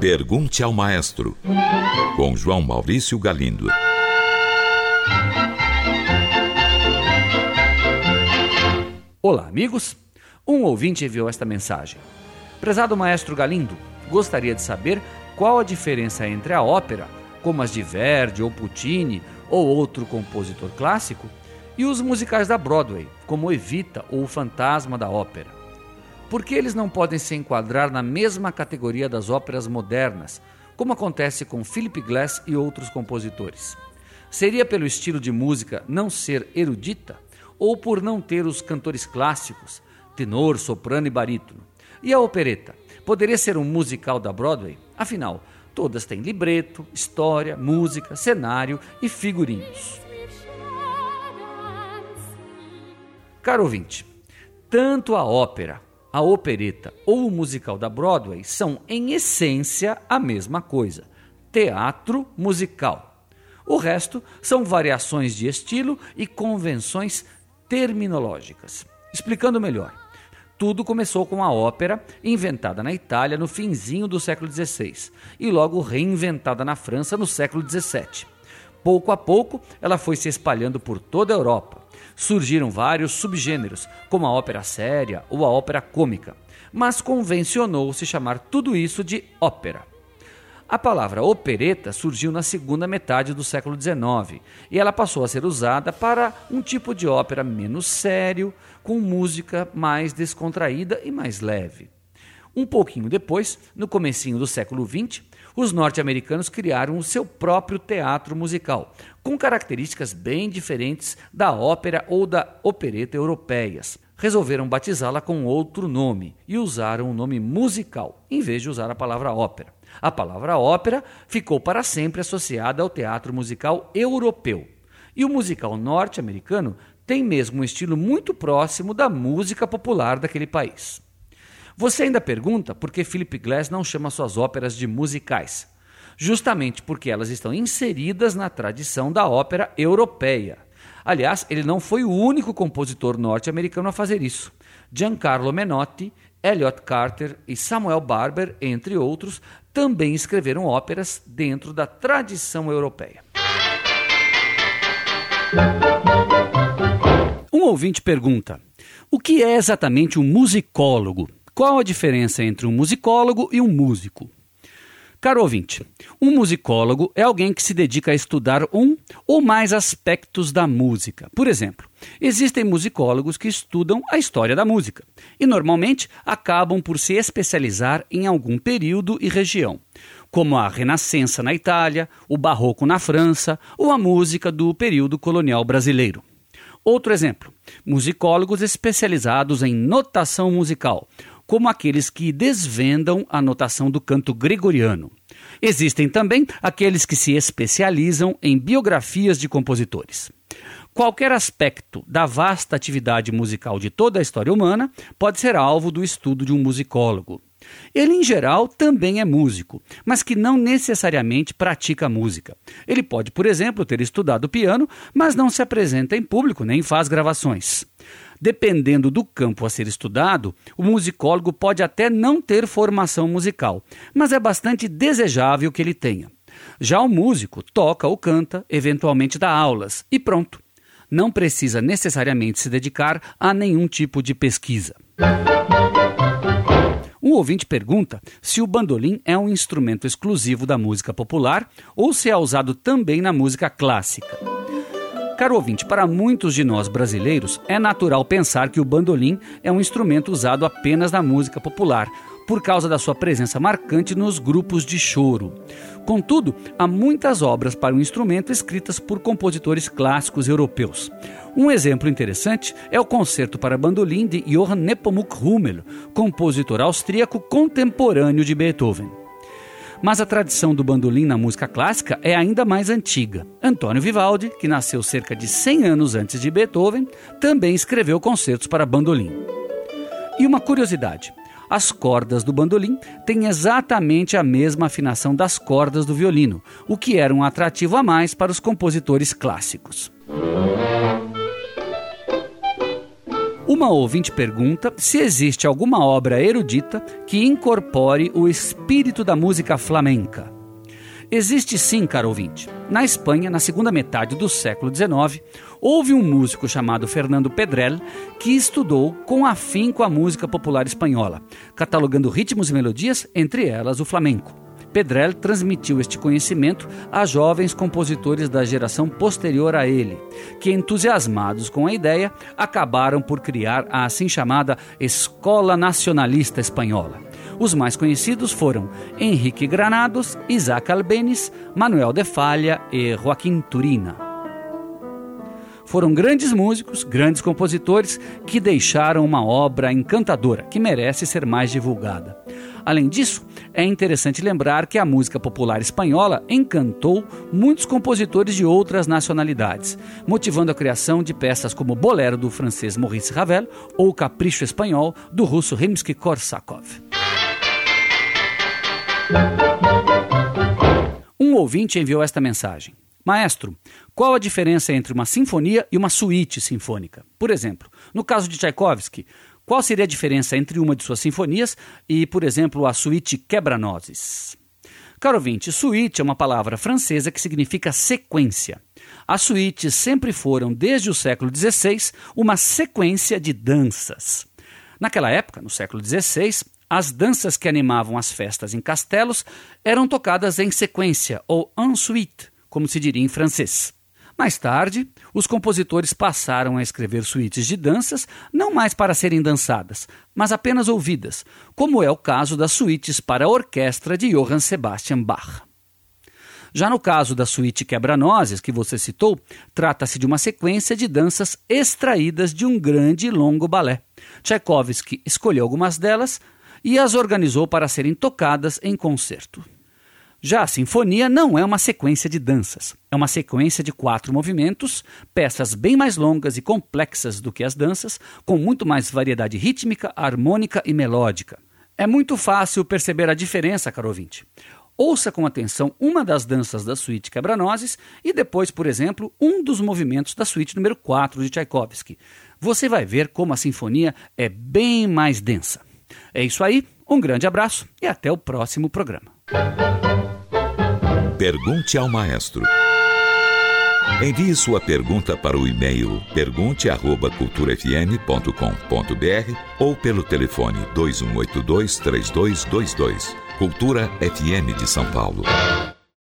Pergunte ao Maestro, com João Maurício Galindo. Olá, amigos. Um ouvinte enviou esta mensagem. Prezado Maestro Galindo, gostaria de saber qual a diferença entre a ópera, como as de Verdi ou Puccini ou outro compositor clássico, e os musicais da Broadway, como Evita ou O Fantasma da Ópera. Por que eles não podem se enquadrar na mesma categoria das óperas modernas, como acontece com Philip Glass e outros compositores? Seria pelo estilo de música não ser erudita ou por não ter os cantores clássicos, tenor, soprano e barítono? E a opereta? Poderia ser um musical da Broadway? Afinal, todas têm libreto, história, música, cenário e figurinos. Caro ouvinte, tanto a ópera a opereta ou o musical da Broadway são, em essência, a mesma coisa: teatro musical. O resto são variações de estilo e convenções terminológicas. Explicando melhor, tudo começou com a ópera, inventada na Itália no finzinho do século XVI e logo reinventada na França no século XVII. Pouco a pouco, ela foi se espalhando por toda a Europa surgiram vários subgêneros, como a ópera séria ou a ópera cômica, mas convencionou-se chamar tudo isso de ópera. A palavra opereta surgiu na segunda metade do século XIX e ela passou a ser usada para um tipo de ópera menos sério, com música mais descontraída e mais leve. Um pouquinho depois, no comecinho do século XX, os norte-americanos criaram o seu próprio teatro musical, com características bem diferentes da ópera ou da opereta europeias. Resolveram batizá-la com outro nome e usaram o nome musical, em vez de usar a palavra ópera. A palavra ópera ficou para sempre associada ao teatro musical europeu. E o musical norte-americano tem mesmo um estilo muito próximo da música popular daquele país. Você ainda pergunta por que Philip Glass não chama suas óperas de musicais? Justamente porque elas estão inseridas na tradição da ópera europeia. Aliás, ele não foi o único compositor norte-americano a fazer isso. Giancarlo Menotti, Elliot Carter e Samuel Barber, entre outros, também escreveram óperas dentro da tradição europeia. Um ouvinte pergunta: o que é exatamente um musicólogo? Qual a diferença entre um musicólogo e um músico? Caro ouvinte, um musicólogo é alguém que se dedica a estudar um ou mais aspectos da música. Por exemplo, existem musicólogos que estudam a história da música e normalmente acabam por se especializar em algum período e região, como a Renascença na Itália, o Barroco na França ou a música do período colonial brasileiro. Outro exemplo: musicólogos especializados em notação musical, como aqueles que desvendam a notação do canto gregoriano. Existem também aqueles que se especializam em biografias de compositores. Qualquer aspecto da vasta atividade musical de toda a história humana pode ser alvo do estudo de um musicólogo. Ele, em geral, também é músico, mas que não necessariamente pratica música. Ele pode, por exemplo, ter estudado piano, mas não se apresenta em público nem faz gravações. Dependendo do campo a ser estudado, o musicólogo pode até não ter formação musical, mas é bastante desejável que ele tenha. Já o músico toca ou canta, eventualmente dá aulas e pronto. Não precisa necessariamente se dedicar a nenhum tipo de pesquisa. Um ouvinte pergunta se o bandolim é um instrumento exclusivo da música popular ou se é usado também na música clássica. Caro ouvinte, para muitos de nós brasileiros, é natural pensar que o bandolim é um instrumento usado apenas na música popular, por causa da sua presença marcante nos grupos de choro. Contudo, há muitas obras para o instrumento escritas por compositores clássicos europeus. Um exemplo interessante é o Concerto para Bandolim de Johann Nepomuk Hummel, compositor austríaco contemporâneo de Beethoven. Mas a tradição do bandolim na música clássica é ainda mais antiga. Antônio Vivaldi, que nasceu cerca de 100 anos antes de Beethoven, também escreveu concertos para bandolim. E uma curiosidade: as cordas do bandolim têm exatamente a mesma afinação das cordas do violino, o que era um atrativo a mais para os compositores clássicos. Uma ouvinte pergunta se existe alguma obra erudita que incorpore o espírito da música flamenca. Existe sim, caro ouvinte. Na Espanha, na segunda metade do século XIX, houve um músico chamado Fernando Pedrell que estudou com afinco a música popular espanhola, catalogando ritmos e melodias, entre elas o flamenco. Pedrell transmitiu este conhecimento a jovens compositores da geração posterior a ele, que, entusiasmados com a ideia, acabaram por criar a assim chamada Escola Nacionalista Espanhola. Os mais conhecidos foram Henrique Granados, Isaac Albeniz, Manuel de Falha e Joaquim Turina. Foram grandes músicos, grandes compositores que deixaram uma obra encantadora que merece ser mais divulgada. Além disso, é interessante lembrar que a música popular espanhola encantou muitos compositores de outras nacionalidades, motivando a criação de peças como Bolero do francês Maurice Ravel ou Capricho espanhol do russo Rimsky-Korsakov. Um ouvinte enviou esta mensagem. Maestro, qual a diferença entre uma sinfonia e uma suíte sinfônica? Por exemplo, no caso de Tchaikovsky, qual seria a diferença entre uma de suas sinfonias e, por exemplo, a suíte Quebra-Nozes? Caro ouvinte, suíte é uma palavra francesa que significa sequência. As suítes sempre foram, desde o século XVI, uma sequência de danças. Naquela época, no século XVI, as danças que animavam as festas em castelos eram tocadas em sequência, ou en suite, como se diria em francês. Mais tarde, os compositores passaram a escrever suítes de danças, não mais para serem dançadas, mas apenas ouvidas, como é o caso das suítes para a orquestra de Johann Sebastian Bach. Já no caso da suíte Quebra-Nozes, que você citou, trata-se de uma sequência de danças extraídas de um grande e longo balé. Tchaikovsky escolheu algumas delas, e as organizou para serem tocadas em concerto. Já a sinfonia não é uma sequência de danças, é uma sequência de quatro movimentos, peças bem mais longas e complexas do que as danças, com muito mais variedade rítmica, harmônica e melódica. É muito fácil perceber a diferença, caro ouvinte. Ouça com atenção uma das danças da suíte Quebra-Nozes e depois, por exemplo, um dos movimentos da suíte número 4 de Tchaikovsky. Você vai ver como a sinfonia é bem mais densa. É isso aí, um grande abraço e até o próximo programa. Pergunte ao maestro. Envie sua pergunta para o e-mail pergunte@culturafm.com.br ou pelo telefone 2182 3222. Cultura FM de São Paulo.